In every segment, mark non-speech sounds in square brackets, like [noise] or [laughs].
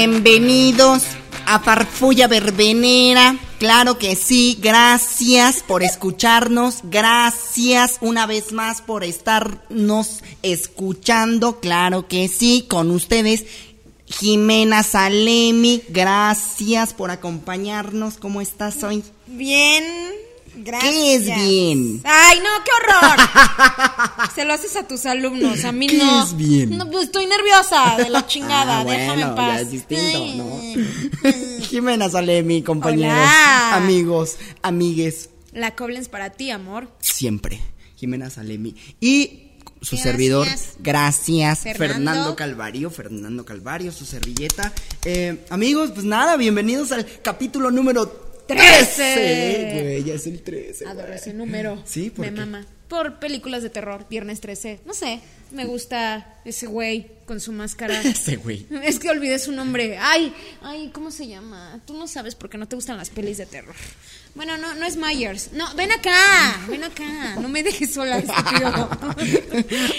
Bienvenidos a Farfulla Verbenera. Claro que sí, gracias por escucharnos, gracias una vez más por estarnos escuchando, claro que sí, con ustedes Jimena Salemi, gracias por acompañarnos, ¿cómo estás hoy? Bien, Gracias. ¿Qué es bien? Ay, no, qué horror. [laughs] Se lo haces a tus alumnos, a mí ¿Qué no. es bien? No, pues estoy nerviosa de la [laughs] chingada, Ah, déjame en bueno, paz. ya es distinto, Ay. ¿no? [laughs] Jimena Salemi, compañeros, Hola. amigos, amigues, La Koblenz para ti, amor. siempre. Jimena Salemi. Y su Gracias. servidor, gracias, Fernando. Fernando. Calvario, Fernando Calvario, su servilleta. Eh, amigos, pues nada, bienvenidos al capítulo número 13. Trece. Güey, ya es el 13. Adoro ese número. Sí, ¿por Me qué? mama. Por películas de terror, Viernes 13. No sé, me gusta ese güey con su máscara. [laughs] Ese güey. Es que olvidé su nombre. Ay, ay, ¿cómo se llama? Tú no sabes porque no te gustan las pelis de terror. Bueno, no, no es Myers. No, ven acá, ven acá. No me dejes sola, [laughs] estúpido.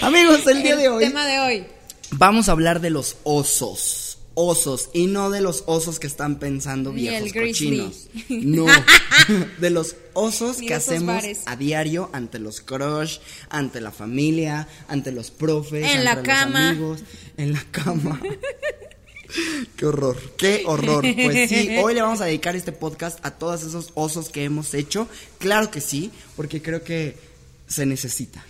Amigos, el día de hoy tema de hoy. vamos a hablar de los osos. Osos, y no de los osos que están pensando Ni viejos el cochinos. [laughs] No, de los osos Ni que hacemos bares. a diario ante los crush, ante la familia, ante los profes, En ante la los cama. amigos, en la cama. [laughs] Qué horror, qué horror. Pues sí, [laughs] hoy le vamos a dedicar este podcast a todos esos osos que hemos hecho. Claro que sí, porque creo que se necesita.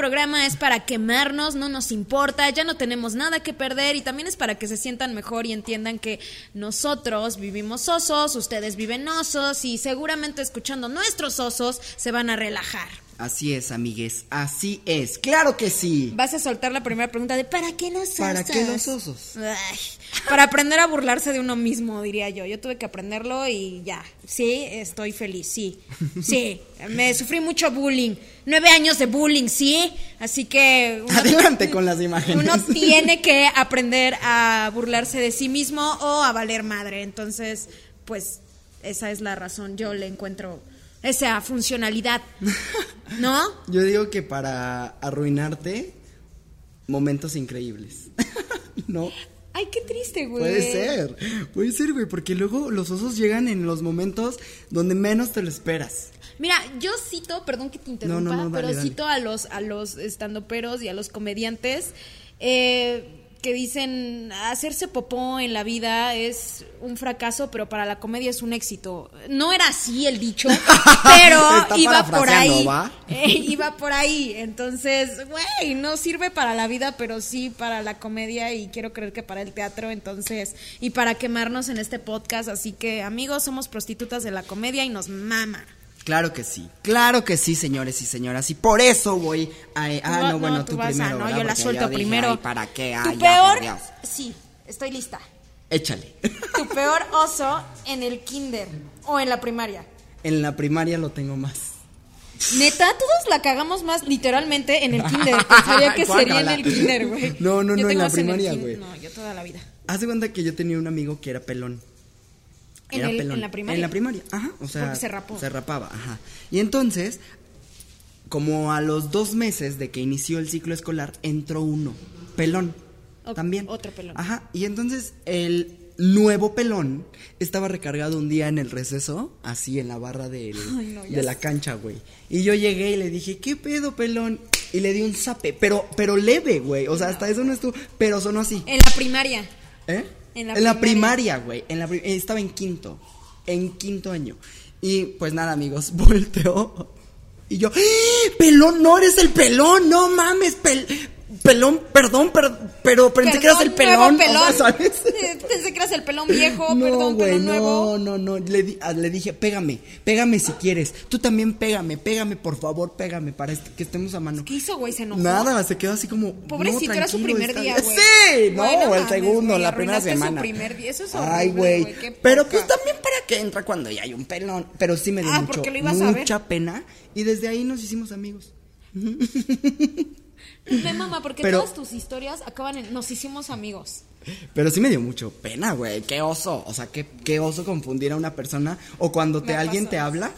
Programa es para quemarnos, no nos importa, ya no tenemos nada que perder y también es para que se sientan mejor y entiendan que nosotros vivimos osos, ustedes viven osos y seguramente escuchando nuestros osos se van a relajar. Así es, amigues, así es. Claro que sí. Vas a soltar la primera pregunta de ¿para qué los osos? ¿Para qué los osos? Ay, para aprender a burlarse de uno mismo, diría yo. Yo tuve que aprenderlo y ya. Sí, estoy feliz, sí. Sí, me sufrí mucho bullying. Nueve años de bullying, sí. Así que... uno- Adelante [laughs] con las imágenes. Uno tiene que aprender a burlarse de sí mismo o a valer madre. Entonces, pues, esa es la razón. Yo le encuentro esa funcionalidad. ¿No? [laughs] Yo digo que para arruinarte, momentos increíbles. [laughs] ¿No? Ay, qué triste, güey. Puede ser, puede ser, güey, porque luego los osos llegan en los momentos donde menos te lo esperas. Mira, yo cito, perdón que te interrumpa, No, no, no, dale, pero dale. cito a los a los estandoperos y a los comediantes eh, que dicen hacerse popó en la vida es un fracaso, pero para la comedia es un éxito. No era así el dicho, [laughs] pero iba por ahí. ¿va? [laughs] Eh, iba por ahí. Entonces, güey, no sirve para la vida, pero sí para la comedia y quiero creer que para el teatro, entonces, y para quemarnos en este podcast. Así que, amigos, somos prostitutas de la comedia y nos mama. Claro que sí, claro que sí, señores y señoras. Y por eso voy a. Ah, va- no, bueno, tú tú, vas a- primero. no, yo la suelto dije, primero. "Ay, ¿Para qué? tu Ay, ya, peor, por Dios". sí, estoy lista. Échale. Tu peor oso en el kinder o en la primaria. En la primaria lo tengo más. Neta, todos la cagamos más literalmente en el kinder. Pensaría [laughs] que sería en el kinder, güey. No, no, Yo no, en tengo la primaria, güey. No, yo toda la vida. Haz de cuenta que yo tenía un amigo que era pelón. ¿En Era el- pelón. en la primaria? En la primaria, ajá. O sea, Porque se rapó. Se rapaba, ajá. Y entonces, como a los dos meses de que inició el ciclo escolar, entró uno, pelón. O- también. otro pelón. Ajá. Y entonces el nuevo pelón estaba recargado un día en el receso, así en la barra del- Ay, no, ya de la cancha, güey. Y yo llegué y le dije, ¿qué pedo, pelón? Y le di un zape, pero, pero leve, güey. O sea, hasta eso no estuvo, pero sonó así. En la primaria. ¿Eh? En la primaria, primaria. güey. En la pri- eh, estaba en quinto. En quinto año. Y pues nada, amigos, [laughs] volteó. Y yo, ¡Ah! pelón, no eres el pelón, no mames, pel- pelón, perdón, per- pero pensé que eras el pelón. o sea, ¿sabes? [laughs] Pensé que eras el pelón viejo, No, perdón, pelón nuevo. no, no, no. Le, di- ah, le dije, pégame, pégame si quieres. Tú también pégame, pégame, por favor, pégame para est- que estemos a mano. ¿Qué hizo, güey? Se enojó. Nada, se quedó así como. Pobrecito, no, era su primer día, bien". güey. Sí, no, Bueno, el segundo, la primera su semana. primer día, eso es Ay, horrible, güey. güey, Pero pues también para que entra cuando ya hay un pelón. Pero sí me dio Ah, mucho, porque lo ibas a ver. mucha pena. Y desde ahí nos hicimos amigos. [laughs] Me mama, porque Pero- todas tus historias acaban en nos hicimos amigos. Pero sí me dio mucho pena, güey. Qué oso. O sea, qué, qué oso confundir a una persona. O cuando te alguien pasó. te habla,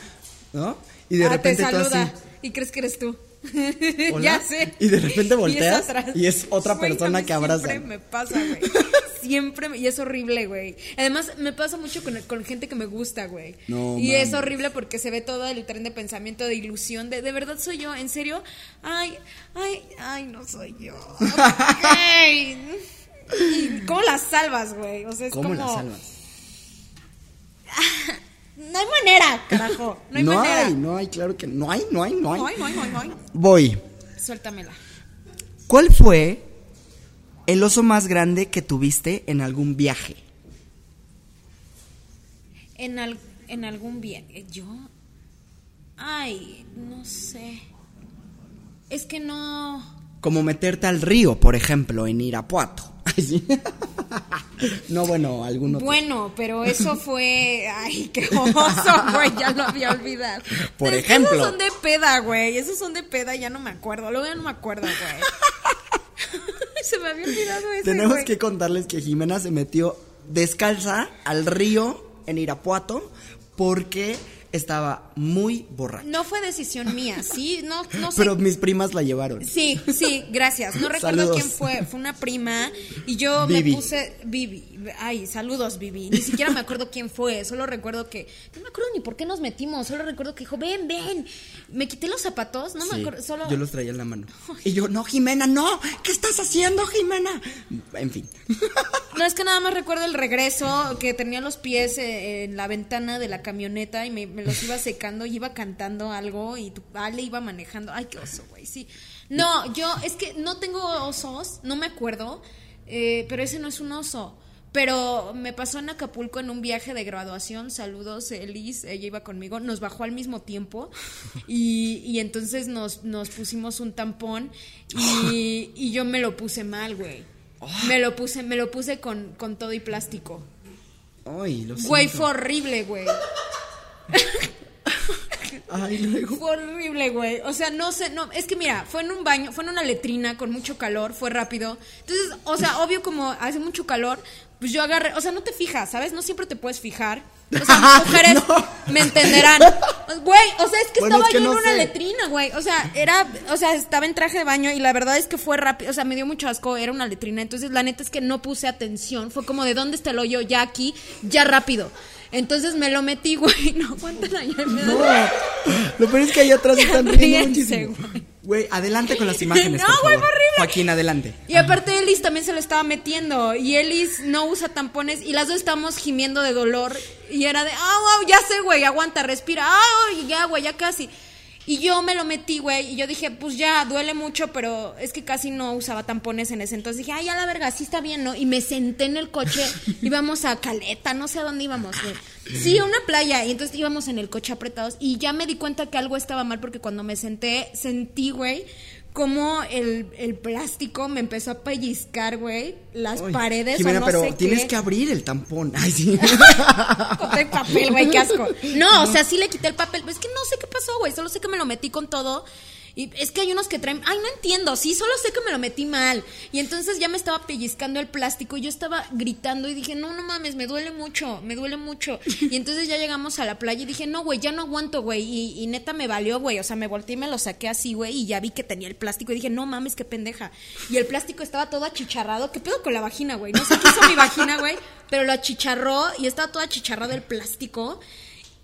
¿no? Y de Ah, repente te tú saluda así. y crees que eres tú. [laughs] Hola, ya sé. y de repente volteas y es otra persona que abrazan. Siempre me pasa, güey. [laughs] siempre, y es horrible, güey. Además, me pasa mucho con, con gente que me gusta, güey. No, y es horrible porque se ve todo el tren de pensamiento, de ilusión, de, de verdad soy yo, en serio. Ay, ay, ay, no soy yo. [laughs] Ok. ¿Y ¿Cómo las salvas, güey? O sea, es ¿Cómo como... la salvas? No hay manera, carajo. No hay [laughs] manera. hay, no hay, claro que no hay, no hay, no hay. No hay, no hay, no hay, no hay. Voy. Suéltamela. ¿Cuál fue el oso más grande que tuviste en algún viaje? En, al- en algún viaje. ¿Yo? Ay, no sé. Es que no... Como meterte al río, por ejemplo, en Irapuato. Sí. [laughs] no, bueno, algún otro. Bueno, pero eso [laughs] fue. Ay, qué oso, güey. Ya lo había olvidado. [laughs] Por ejemplo. Esos son de peda, güey. Esos son de peda, ya no me acuerdo. Luego ya no me acuerdo, güey. Se me había olvidado eso. Tenemos güey. que contarles que Jimena se metió descalza al río en Irapuato porque estaba muy borracha. No fue decisión mía, sí, no, no [laughs] sé. Pero mis primas la llevaron. Sí, sí, gracias. No recuerdo Saludos. quién fue. Fue una prima y yo Vivi. me puse. Vivi. Ay, saludos, Vivi. Ni siquiera me acuerdo quién fue. Solo recuerdo que. No me acuerdo ni por qué nos metimos. Solo recuerdo que dijo, ven, ven. Me quité los zapatos. No me acuerdo. Solo. Yo los traía en la mano. Y yo, no, Jimena, no. ¿Qué estás haciendo, Jimena? En fin. [laughs] No es que nada más recuerdo el regreso, que tenía los pies eh, en la ventana de la camioneta y me, me los iba secando y iba cantando algo y tu Ale iba manejando. Ay, qué oso, güey, sí. No, yo es que no tengo osos, no me acuerdo, eh, pero ese no es un oso. Pero me pasó en Acapulco en un viaje de graduación. Saludos, Elis, ella iba conmigo. Nos bajó al mismo tiempo [laughs] y, y entonces nos, nos pusimos un tampón y, [laughs] y yo me lo puse mal, güey. Me lo puse, me lo puse con, con todo y plástico. Ay, lo Güey, siento. fue horrible, güey. [laughs] Ay, luego. Fue horrible, güey. O sea, no sé, no, es que mira, fue en un baño, fue en una letrina con mucho calor, fue rápido. Entonces, o sea, obvio como hace mucho calor, pues yo agarré, o sea, no te fijas, ¿sabes? No siempre te puedes fijar. O sea, [laughs] las mujeres No. me entenderán. Güey, o sea, es que Bueno, estaba es que yo no en una sé. letrina, güey. O sea, era, o sea, estaba en traje de baño y la verdad es que fue rápido, o sea, me dio mucho asco, era una letrina. Entonces, la neta es que no puse atención, fue como de dónde está el hoyo, ya aquí, ya rápido. Entonces me lo metí, [laughs] güey, no aguantan allá. No. Lo peor es que allá atrás están riendo muchísimo. güey. Güey, adelante con las [laughs] imágenes. No, güey, horrible. Joaquín, adelante. Y aparte Elis también se lo estaba metiendo y Elis no usa tampones y las dos estamos gimiendo de dolor y era de, ah, wow, ya sé, güey, aguanta, respira, ah, ya, güey, ya casi. Y yo me lo metí, güey, y yo dije, pues ya, duele mucho, pero es que casi no usaba tampones en ese entonces. Dije, ay, ya la verga, sí está bien, ¿no? Y me senté en el coche, [laughs] íbamos a Caleta, no sé a dónde íbamos, güey. Sí, a una playa, y entonces íbamos en el coche apretados y ya me di cuenta que algo estaba mal porque cuando me senté, sentí, güey, como el, el plástico me empezó a pellizcar, güey, las Ay, paredes Jimena, o no pero sé tienes qué. que abrir el tampón. [laughs] Ay, sí. Corté el papel, güey, qué asco. No, o sea, sí le quité el papel. Es que no sé qué pasó, güey. Solo sé que me lo metí con todo. Y es que hay unos que traen. Ay, no entiendo. Sí, solo sé que me lo metí mal. Y entonces ya me estaba pellizcando el plástico. Y yo estaba gritando y dije, no, no mames, me duele mucho, me duele mucho. Y entonces ya llegamos a la playa y dije, no, güey, ya no aguanto, güey. Y, y neta me valió, güey. O sea, me volteé y me lo saqué así, güey. Y ya vi que tenía el plástico. Y dije, no mames, qué pendeja. Y el plástico estaba todo achicharrado. ¿Qué pedo con la vagina, güey? No sé qué hizo mi vagina, güey. Pero lo achicharró y estaba todo achicharrado el plástico.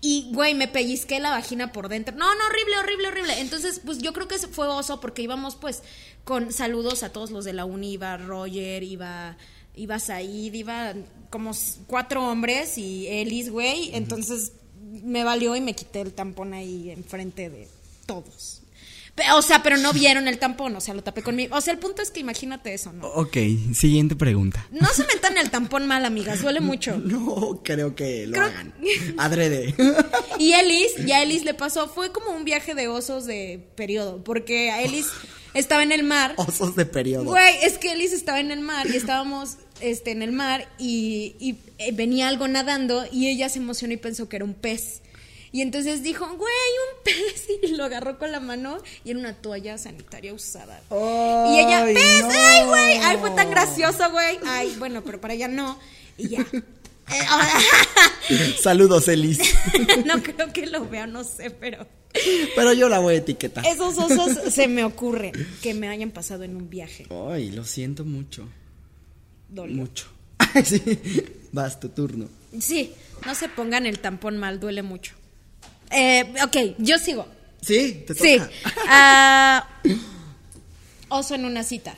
Y, güey, me pellizqué la vagina por dentro. No, no, horrible, horrible, horrible. Entonces, pues yo creo que fue oso porque íbamos, pues, con saludos a todos los de la uni. Iba Roger, iba, iba Said, iba como cuatro hombres y Elis, güey. Entonces, me valió y me quité el tampón ahí enfrente de todos. O sea, pero no vieron el tampón, o sea, lo tapé con mi... O sea, el punto es que imagínate eso, ¿no? ok, siguiente pregunta. No se metan el tampón mal, amigas, duele mucho. [laughs] No creo que lo Creo- hagan. [laughs] Adrede. Y Ellis, y a Ellis le pasó, fue como un viaje de osos de periodo, porque a Ellis estaba en el mar. [laughs] Osos de periodo. Güey, es que Ellis estaba en el mar y estábamos este, en el mar y, y, eh, venía algo nadando y ella se emocionó y pensó que era un pez. Y entonces dijo, güey, un pez. [laughs] Y lo agarró con la mano y era una toalla sanitaria usada. y ella, pez, no. ay, güey. Ay, fue tan gracioso, güey. Ay, bueno, pero para ella no. Y ya. [laughs] Eh, [laughs] Saludos, Elis. no creo que lo vea, no sé, pero Pero yo la voy a etiquetar. esos osos se me ocurren que me hayan pasado en un viaje. Ay, lo siento mucho. Dolió. Mucho. Sí. Vas, tu turno. Sí, no se pongan el tampón mal, duele mucho. Eh, ok, yo sigo. Sí, te toca. Sí. Ah, [laughs] oso en una cita.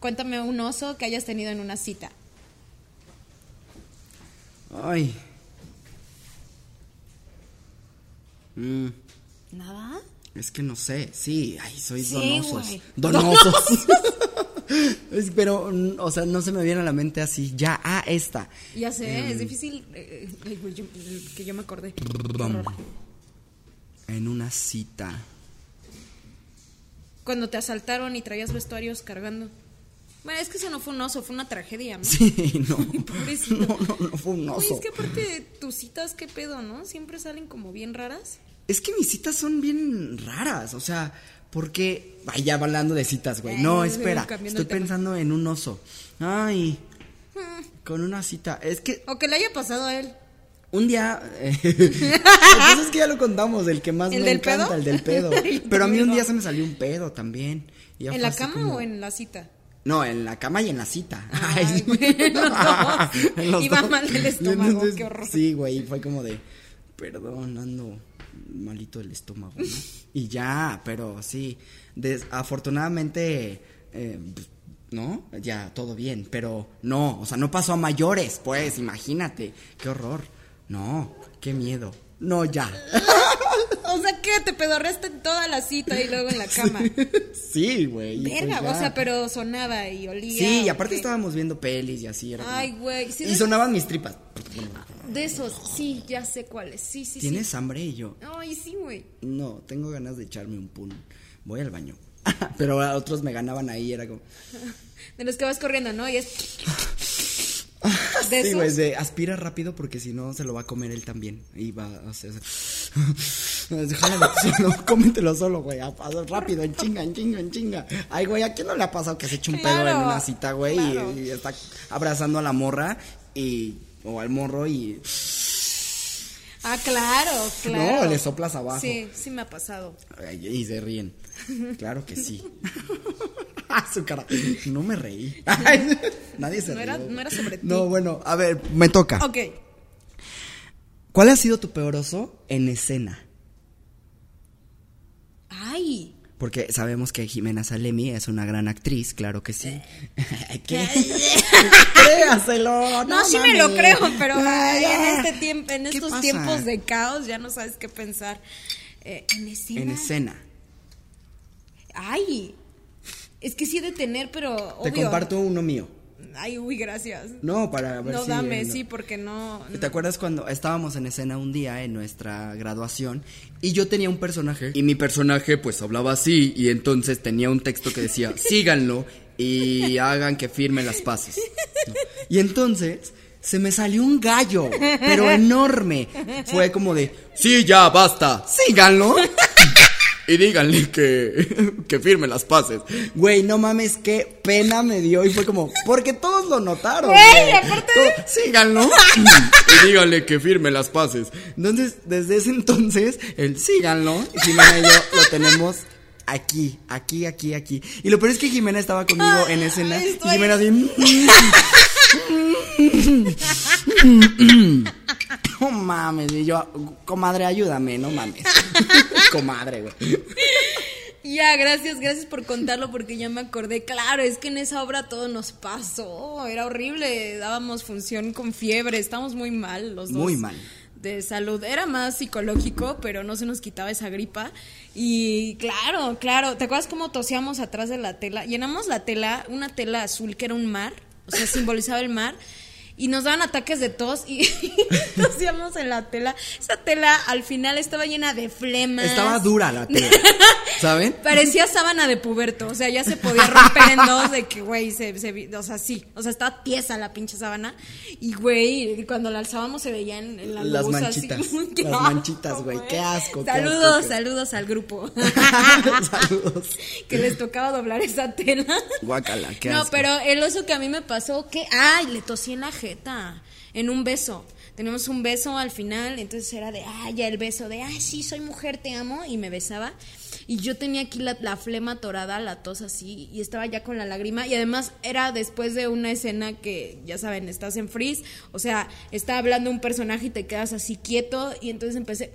Cuéntame un oso que hayas tenido en una cita. Ay. Mm, ¿Nada? es que no sé. Sí, ay, soy Sí, donosos. güey. Donosos. [laughs] Pero, mm, o sea, no se me viene a la mente así. Ya, ah, esta. Ya sé, Em. es difícil eh, eh, que yo me acordé. En una cita. Cuando te asaltaron y traías vestuarios cargando. Bueno, es que eso no fue un oso, fue una tragedia, ¿no? [laughs] Sí, no. [laughs] [laughs] No, no, no fue un oso. es que aparte tus citas, ¿qué pedo, no? Siempre salen como bien raras. Es que mis citas son bien raras, o sea, porque... Ay, ya hablando de citas, güey. No, espera, estoy pensando en un oso. Ay, con una cita. Es que O que le haya pasado a él. Un día... eh, [laughs] pues es que ya lo contamos, el que más ¿El me del encanta, pedo? el del pedo. [laughs] El Pero a mí un día se me salió un pedo también. y ¿En la cama como- o en la cita? No, en la cama y en la cita. Ay, [laughs] güey, los Iba dos. mal del estómago, entonces, qué horror. Sí, güey, fue como de, perdón, ando malito del estómago, ¿no? Y ya, pero sí, afortunadamente, eh, pues, ¿no? Ya, todo bien, pero no, o sea, no pasó a mayores, pues, imagínate, qué horror. No, qué miedo. No, ya. [laughs] O sea, que te pedorreaste en toda la cita y luego en la [laughs] cama. Sí, güey. Verga, pues o sea, pero sonaba y olía. Sí, y ¿o aparte qué? estábamos viendo pelis y así. Era Ay, güey. y sonaban mis tripas. De esos, sí, ya sé cuáles. Sí, sí, ¿Tienes hambre? Y yo. Ay, sí, güey. no, tengo ganas de echarme un pun. Voy al baño. [laughs] Pero a otros me ganaban ahí, era como... De los que vas corriendo, ¿no? Y es. [laughs] De Sí, güey, de aspira rápido porque si no se lo va a comer él también. Y va a hacer... Solo, cómetelo solo, güey. Rápido, en chinga, en chinga, en chinga. Ay, güey, ¿a quién no le ha pasado que se eche un pedo en una cita, güey? y- está abrazando a la morra y... O al morro y... Ah, claro, [laughs] claro. No, le soplas abajo. Sí, sí me ha pasado. Ay, Y se ríen. Claro que sí. [laughs] [laughs] Ah, Su cara. No me reí. [laughs] Nadie se No rió. era- no era sobre ti. No, bueno, a ver, me toca. Ok. ¿Cuál ha sido tu peor oso en escena? Ay. Porque sabemos que Jimena Salemi es una gran actriz, claro que sí. [laughs] ¿Qué? Créaselo. No, sí me lo creo, pero Ay, en ah. este tiempo, en ¿Qué estos pasa? tiempos de caos ya no sabes qué pensar. Eh, en escena. En escena. Ay. Es que sí he de tener, pero Te obvio. comparto uno mío. Ay, uy, gracias. No, para ver No, si... dame, no. sí, porque no. ¿Te acuerdas cuando estábamos en escena un día en nuestra graduación y yo tenía un personaje y mi personaje pues hablaba así y entonces tenía un texto que decía [laughs] síganlo y hagan que firme las paces. ¿no? Y entonces se me salió un gallo, pero enorme. Fue como de sí ya basta, síganlo. [laughs] Y díganle que, que firme las paces. Güey, no mames, qué pena me dio. Y fue como, porque todos lo notaron. Güey, güey. aparte- Todo- síganlo. [laughs] y díganle que firme las paces. Entonces, desde ese entonces, el síganlo, Jimena y yo lo tenemos aquí, aquí, aquí, aquí. Y lo peor es que Jimena estaba conmigo en escena. Y Jimena así. [laughs] [laughs] No mames, y yo, comadre, ayúdame, no mames. [laughs] comadre, güey. Ya, gracias, gracias por contarlo porque ya me acordé. Claro, es que en esa obra todo nos pasó. Era horrible. Dábamos función con fiebre. Estábamos muy mal los dos. Muy mal. De salud. Era más psicológico, pero no se nos quitaba esa gripa. Y claro, claro. ¿Te acuerdas cómo tosíamos atrás de la tela? Llenamos la tela, una tela azul que era un mar. O sea, simbolizaba el mar. Y nos daban ataques de tos y [laughs] tosíamos en la tela. Esa tela al final estaba llena de flemas. Estaba dura la tela. [laughs] ¿Saben? Parecía sábana de puberto, o sea, ya se podía romper en dos de que, güey, se, se o sea, sí, o sea, estaba tiesa la pinche sábana y, güey, cuando la alzábamos se veían en la Las luz manchitas, [laughs] así. Las asco, manchitas, güey, qué asco, qué Saludos, asco, saludos al grupo Saludos. que les tocaba doblar esa tela. Guácala, qué No, asco. pero el oso que a mí me pasó, que, ay, le tosí en la en un beso. Tenemos un beso al final, entonces era de, ay, ya el beso de, ay, sí, soy mujer, te amo, y me besaba. Y yo tenía aquí la, la flema torada, la tos así, y estaba ya con la lágrima. Y además era después de una escena que, ya saben, estás en freeze. O sea, está hablando un personaje y te quedas así quieto. Y entonces empecé.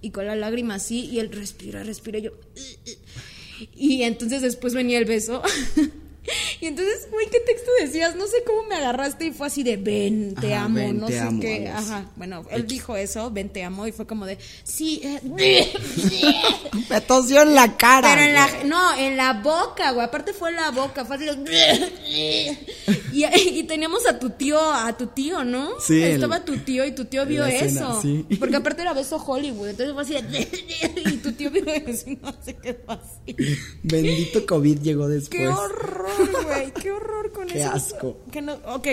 Y con la lágrima así, y él respira, respira. Yo. Y entonces después venía el beso. [laughs] Y entonces, güey, ¿qué texto decías? No sé cómo me agarraste y fue así de ven, te Ajá, amo, ven, no te sé amo, qué. Ajá, bueno, él dijo eso, ven, te amo, y fue como de sí, eh, [laughs] Me tosió en la cara. pero en la, no, en la boca, güey, aparte fue en la boca, fue así de- [laughs] y, y teníamos a tu tío, a tu tío, ¿no? Sí, el- Estaba tu tío y tu tío vio escena, eso. sí. [laughs] Porque aparte era beso Hollywood, entonces fue así de, y tu tío vio eso y no se quedó así. Bendito COVID llegó después. Qué horror, güey, qué horror con Qué eso. asco. Que no, ok,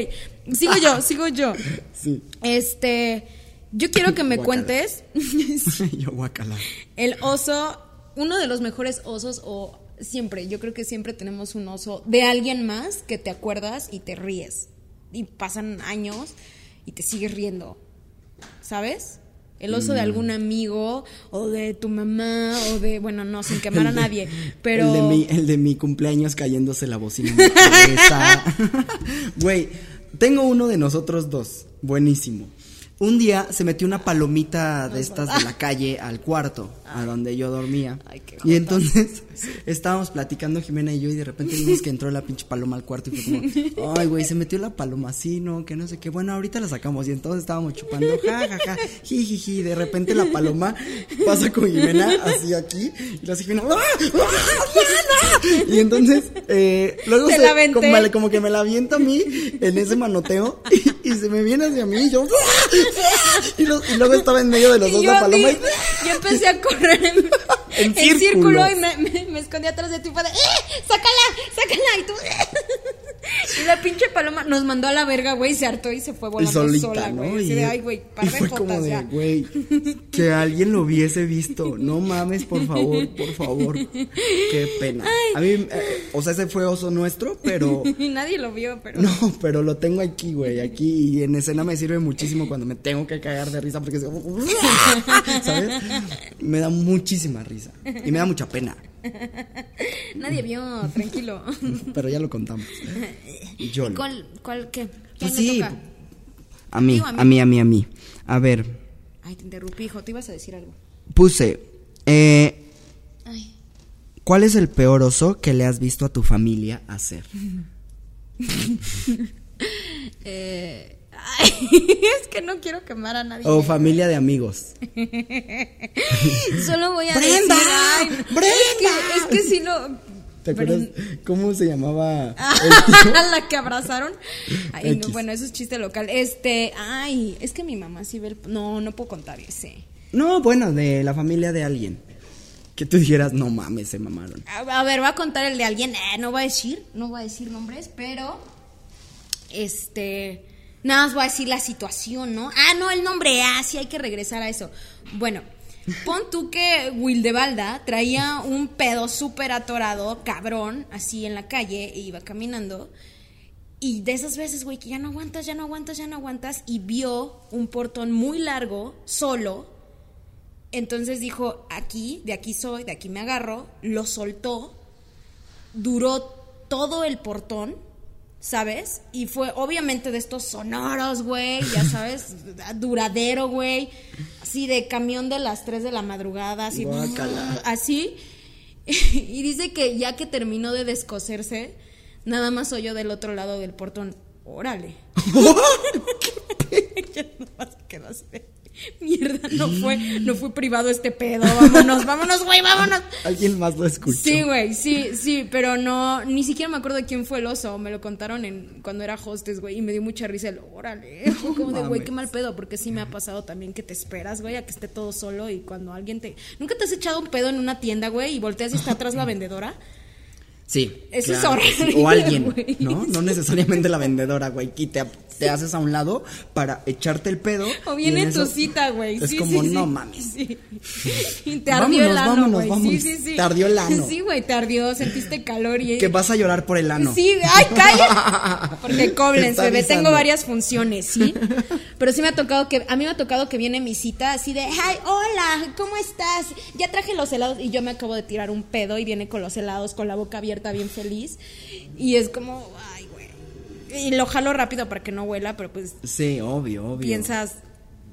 sigo yo, sigo yo. [laughs] Sí. Este, yo quiero que me cuentes [laughs] Yo guacala. el oso, uno de los mejores osos o siempre, yo creo que siempre tenemos un oso de alguien más que te acuerdas y te ríes. Y pasan años y te sigues riendo. ¿Sabes? El oso de Mm. algún amigo o de tu mamá o de, bueno, no, sin [laughs] quemar a nadie, pero... El de, mi, el de mi cumpleaños cayéndose la bocina. [laughs] Güey, tengo uno de nosotros dos. Buenísimo. Un día se metió una palomita de estas de la calle al cuarto, a donde yo dormía. Ay, qué y entonces estábamos platicando Jimena y yo y de repente vimos que entró la pinche paloma al cuarto y fue como, ay, güey, se metió la paloma así, ¿no? Que no sé qué. Bueno, ahorita la sacamos y entonces estábamos chupando, ja, ja, ja, ji, ji, ji. De repente la paloma pasa con Jimena así aquí y la hace Jimena, ¡ah! ¡Ah! Y entonces, eh, luego se- la como, como que me la avienta a mí en ese manoteo y, y se me viene hacia mí y yo, [laughs] y, lo- y luego estaba en medio de los Y dos la paloma y, yo empecé a correr en, [laughs] En en círculo y me, me- me escondí atrás de ti de ¡Eh! ¡Sácala! ¡Sácala! Y tú Y la pinche paloma nos mandó a la verga, güey, se hartó y se fue volando solita, sola, güey. Y, de, ay, güey, par y de fue como de, güey, que alguien lo hubiese visto. No mames, por favor, por favor. Qué pena. A mí, eh, o sea, ese fue oso nuestro, pero [laughs] nadie lo vio, pero... No, pero lo tengo aquí, güey, aquí y en escena me sirve muchísimo cuando me tengo que cagar de risa porque se... [laughs] ¿sabes? Me da muchísima risa y me da mucha pena, [laughs] Nadie vio, tranquilo. [laughs] pero ya lo contamos. Yo no. ¿Cuál, cuál, qué? Pues ¿Quién le sí, toca? a mí, Digo, a mí. a mí, a mí, a mí. A ver, Ay, te interrumpí, hijo, te ibas a decir algo. puse, eh, Ay. ¿cuál es el peor oso que le has visto a tu familia hacer? [laughs] Eh, ay, [laughs] es que no quiero quemar a nadie. O familia de amigos. [laughs] Solo voy a ¡Brenda! decir, ay, ¡Brenda! Es que, es que si no. ¿Te acuerdas cómo se llamaba? [laughs] la que abrazaron. Ay, no, X. bueno, eso es chiste local. Este, ay, es que mi mamá sí ve el. No, no puedo contar ese. No, bueno, de la familia de alguien. Que tú dijeras, no mames, se mamaron. A, a ver, voy a contar el de alguien. Eh, no voy a decir, no voy a decir nombres, pero. Este. Nada más voy a decir la situación, ¿no? Ah, no, el nombre. Ah, sí, hay que regresar a eso. Bueno, pon tú que Wildebalda traía un pedo súper atorado, cabrón, así en la calle, e iba caminando. Y de esas veces, güey, que ya no aguantas, ya no aguantas, ya no aguantas, y vio un portón muy largo, solo. Entonces dijo, aquí, de aquí soy, de aquí me agarro, lo soltó, duró todo el portón, ¿sabes? Y fue obviamente de estos sonoros, güey, ya [laughs] sabes, duradero, güey, así de camión de las 3 de la madrugada, así, Guácala. [laughs] así. Y dice que ya que terminó de descoserse, nada más oyó del otro lado del portón, órale. [laughs] ya nomás quedó así [laughs] Mierda, no fue, no fue privado este pedo. Vámonos, [laughs] vámonos, güey, vámonos. Alguien más lo escuchó. Sí, güey, sí, sí, pero no, ni siquiera me acuerdo de quién fue el oso. Me lo contaron en cuando era hostes, güey, y me dio mucha risa el órale. [laughs] Como de, güey, qué mal pedo, porque sí me ha pasado también que te esperas, güey, a que esté todo solo y cuando alguien te. ¿Nunca te has echado un pedo en una tienda, güey, y volteas y está atrás la vendedora? Sí. Eso es que sí. horrible, O alguien. ¿no? No necesariamente la vendedora, güey, que te, te haces a un lado para echarte el pedo. O viene en tu cita, güey. Es Sí, como, sí, sí. no mames. [laughs] Y te ardió Vámonos, el ano, vámonos, vámonos. Sí, sí, sí. Te ardió el ano. Sí, güey, te ardió, sentiste calor y... Que vas a llorar por el ano. Sí, ay, calla. [laughs] Porque está bebé, avisando. tengo varias funciones, ¿sí? [laughs] Pero sí me ha tocado que, a mí me ha tocado que viene mi cita así de, ay, hola, ¿cómo estás? Ya traje los helados y yo me acabo de tirar un pedo y viene con los helados con la boca abierta bien feliz. Y es como, ay, güey. Y lo jalo rápido para que no huela, pero pues Sí, obvio, obvio. piensas,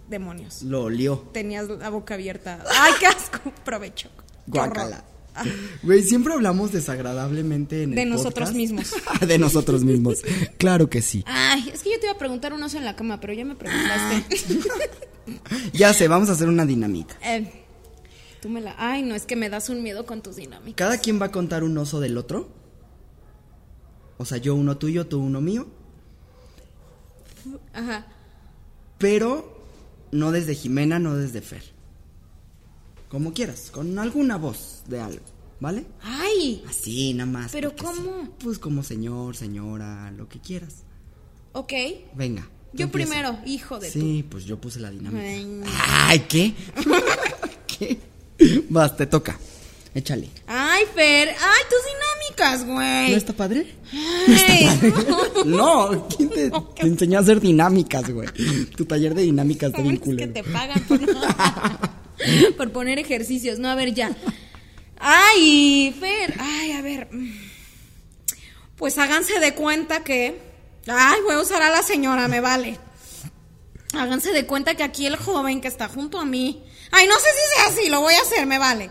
demonios. Lo olió. Tenías la boca abierta. Ay, qué asco. [laughs] Provecho. Guácala. Ah. [laughs] Güey, siempre hablamos desagradablemente en De el nosotros podcast. mismos. [laughs] de nosotros mismos. Claro que sí. Ay, es que yo te iba a preguntar un oso en la cama, pero ya me preguntaste. Ya sé, vamos a hacer una dinámica. Eh, tú me la. Ay, no, es que me das un miedo con tus dinámicas. Cada quien va a contar un oso del otro. O sea, yo uno tuyo, tú uno mío. Ajá. Pero no desde Jimena, no desde Fer. Como quieras, con alguna voz de algo, ¿vale? Ay, Así, nada más. ¿Pero cómo? sí. Pues como señor, señora, lo que quieras. ok. Venga. Yo empieza. primero, hijo de Sí, pues yo puse la dinámica. Ay. Ay, ¿qué? [laughs] ¿Qué? [laughs] Vas, te toca. Échale. Ay, Fer. Ay, tus dinámicas, güey. ¿No está padre? Ay, [laughs] No, ¿quién te, te enseñó a hacer dinámicas, güey? Tu taller de dinámicas está ¿Cómo bien es que te pagan por, [laughs] por poner ejercicios? No, a ver, ya. Ay, Fer. Ay, a ver. Pues háganse de cuenta que. Ay, voy a usar a la señora, me vale. Háganse de cuenta que aquí el joven que está junto a mí. Ay, no sé si sea así, lo voy a hacer, me vale.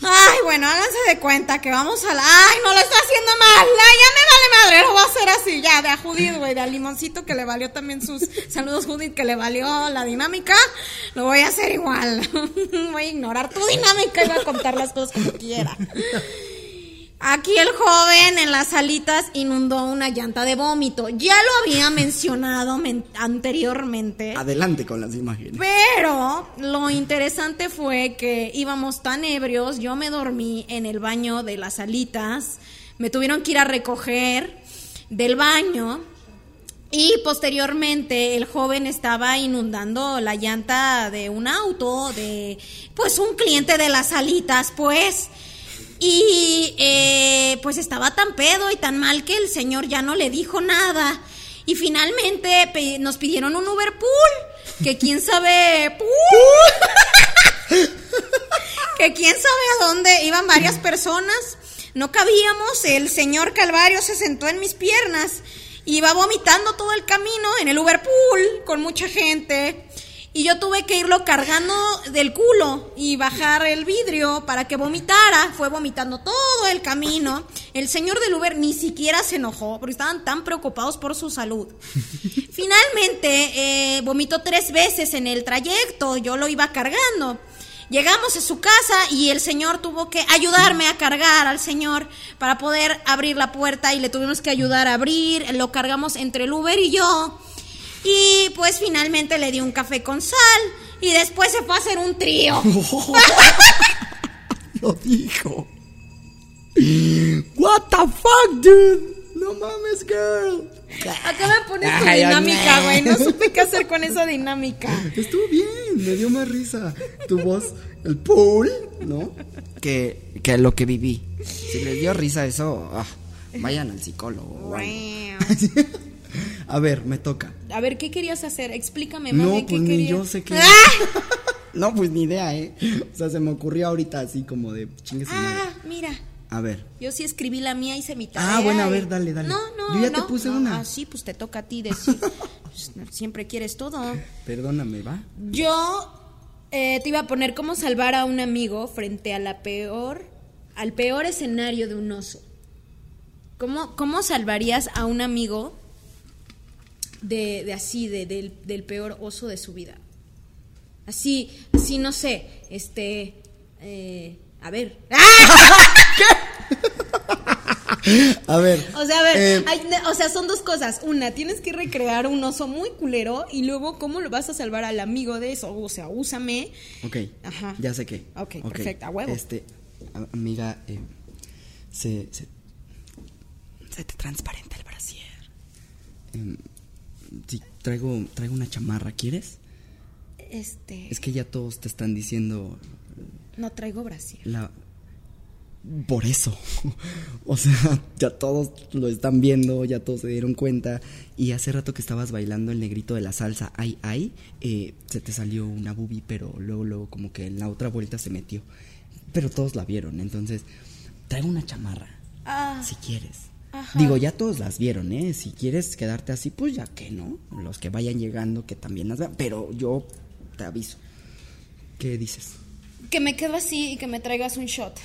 Ay, bueno, háganse de cuenta que vamos a la. Ay, no lo está haciendo mal. Ay, ya me vale madre, lo voy a hacer así, ya, de a Judith, güey, de a Limoncito que le valió también sus. Saludos, Judith, que le valió la dinámica. Lo voy a hacer igual. [laughs] voy a ignorar tu dinámica y voy a contar las cosas como quiera. Aquí el joven en las salitas inundó una llanta de vómito. Ya lo había [laughs] mencionado men- anteriormente. Adelante con las imágenes. Pero lo interesante fue que íbamos tan ebrios, yo me dormí en el baño de las salitas, me tuvieron que ir a recoger del baño y posteriormente el joven estaba inundando la llanta de un auto, de pues un cliente de las salitas, pues. Y eh, pues estaba tan pedo y tan mal que el señor ya no le dijo nada. Y finalmente nos pidieron un Uber Pool, que quién sabe... ¡Pool! [laughs] que quién sabe a dónde iban varias personas. No cabíamos, el señor Calvario se sentó en mis piernas. Iba vomitando todo el camino en el Uber Pool con mucha gente. Y yo tuve que irlo cargando del culo y bajar el vidrio para que vomitara. Fue vomitando todo el camino. El señor del Uber ni siquiera se enojó porque estaban tan preocupados por su salud. [laughs] Finalmente, eh, vomitó tres veces en el trayecto. Yo lo iba cargando. Llegamos a su casa y el señor tuvo que ayudarme a cargar al señor para poder abrir la puerta y le tuvimos que ayudar a abrir. Lo cargamos entre el Uber y yo. Y pues finalmente le di un café con sal y después se fue a hacer un trío. [laughs] Lo dijo. What the fuck, dude? No mames, girl. Acá me pones tu Ay, dinámica, güey. No supe qué hacer con esa dinámica. Estuvo bien, me dio más risa. Tu voz, el pool, ¿no? Que, que lo que viví. Si les dio risa eso, ah, vayan al psicólogo. o algo. [laughs] [laughs] A ver, me toca. A ver, ¿qué querías hacer? Explícame más No, bien qué pues ni yo sé qué. [laughs] ¡Ah! [laughs] No, pues ni idea, ¿eh? O sea, se me ocurrió ahorita así como de. Ah, mira. A ver. Yo sí escribí la mía, hice mi tarea. Ah, bueno, a ver, dale, dale. No, no, Yo ya te puse no. una. Ah, sí, pues te toca a ti decir. Pues, Siempre quieres todo. Perdóname, ¿va? Yo eh, te iba a poner cómo salvar a un amigo frente a la peor, al peor escenario de un oso. ¿Cómo, cómo salvarías a un amigo de, de así, de, del, del peor oso de su vida? Así, así no sé, este, eh, a ver. [laughs] A ver. O sea, a ver, eh, hay- o sea, son dos cosas. Una, tienes que recrear un oso muy culero y luego, ¿cómo lo vas a salvar al amigo de eso? O sea, úsame. Ok. Ajá. Ya sé qué. Ok, perfecto, a huevo. Este, amiga, eh, se, se, Se te transparenta el brasier. Sí, traigo, traigo una chamarra, ¿quieres? Este. Es que ya todos te están diciendo No traigo brasier. la... Por eso. [laughs] o sea, ya todos lo están viendo, ya todos se dieron cuenta. Y hace rato que estabas bailando el negrito de la salsa, ay, ay, eh, se te salió una boobie, pero luego, luego como que en la otra vuelta se metió. Pero todos la vieron, entonces traigo una chamarra, Ah, si quieres. Ajá. Digo, ya todos las vieron, ¿eh? Si quieres quedarte así, pues ya que no. Los que vayan llegando, que también las vean. Pero yo te aviso. ¿Qué dices? que me quedo así y que me traigas un shot.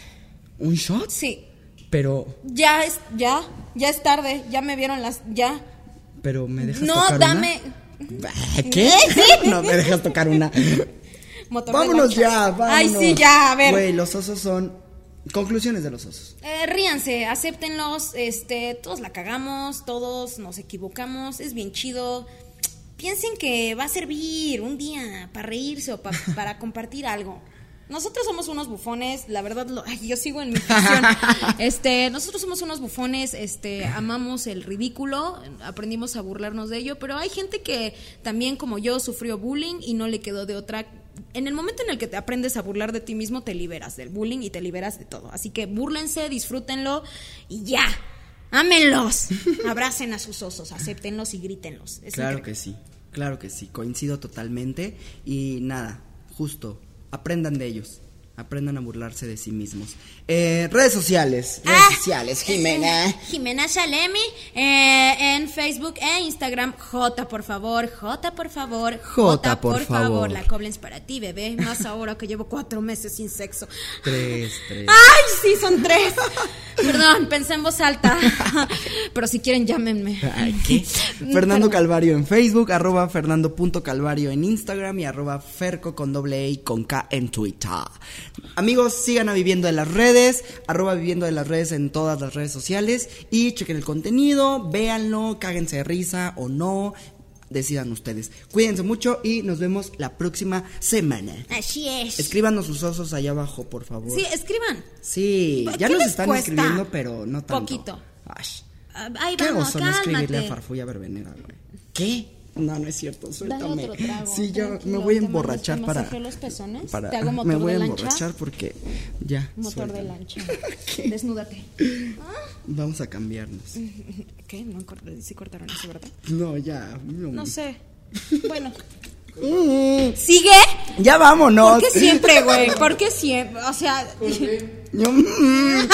¿Un shot? Sí. Pero, Ya es, ya, ya es tarde, ya me vieron las, ya. pero ¿me dejas No, tocar dame. una? ¿Qué? [laughs] no me dejas tocar una. [laughs] Motor vámonos ya, vámonos. Ay, sí, ya, a ver. Güey, los osos son... Conclusiones de los osos. Eh, ríanse, acéptenlos, este, todos la cagamos, todos nos equivocamos, es bien chido. Piensen que va a servir un día para reírse o pa- [laughs] para compartir algo. Nosotros somos unos bufones, la verdad, lo- ay, yo sigo en mi [laughs] ficción. Este, nosotros somos unos bufones, este, amamos el ridículo, aprendimos a burlarnos de ello, pero hay gente que también como yo sufrió bullying y no le quedó de otra. En el momento en el que te aprendes a burlar de ti mismo, te liberas del bullying y te liberas de todo. Así que búrlense, disfrútenlo y ya. Ámenlos. [laughs] Abracen a sus osos, acéptenlos y grítenlos. Es claro increíble. que sí, claro que sí, coincido totalmente y nada, justo, aprendan de ellos, aprendan a burlarse de sí mismos. Eh, redes sociales, redes Ah. sociales, Jimena. [laughs] Jimena Shalemi eh, en Facebook e Instagram. J, por favor. J, por favor. Jota, por favor. La Koblenz para ti, bebé. Más [laughs] ahora que llevo cuatro meses sin sexo. Tres, tres. ¡Ay, sí, son tres! Perdón, pensé en voz alta. [laughs] Pero si quieren, llámenme. Ay, ¿qué? Fernando Calvario en Facebook, arroba fernando.calvario en Instagram y arroba ferco con doble E y con K en Twitter. Amigos, sigan a Viviendo de las Redes, arroba Viviendo de las Redes en todas las redes sociales y chequen el contenido, véanlo, cáguense de risa o no, decidan ustedes. Cuídense mucho y nos vemos la próxima semana. Así es. Escríbanos sus osos allá abajo, por favor. Sí, escriban. Sí, ¿Qué ya nos están cuesta? escribiendo, pero no tanto. Poquito. Ay. Ahí ¿Qué vamos, oso no escribirle a. Farfulla Verbenera, güey? ¿Qué? No, no es cierto, suéltame. otro trago, sí, yo me voy a emborrachar te para, los pezones, para- te hago motor me voy de a lancha. emborrachar porque ya. Motor de suéltame. lancha. [laughs] [laughs] Desnúdate. Vamos a cambiarnos. [laughs] ¿Qué? No sí cortaron eso, ¿verdad? No, ya. No, No sé. Bueno. Mm, ¿Sigue? Ya vámonos. ¿Por qué siempre, güey? ¿Por qué siempre? O sea, mm.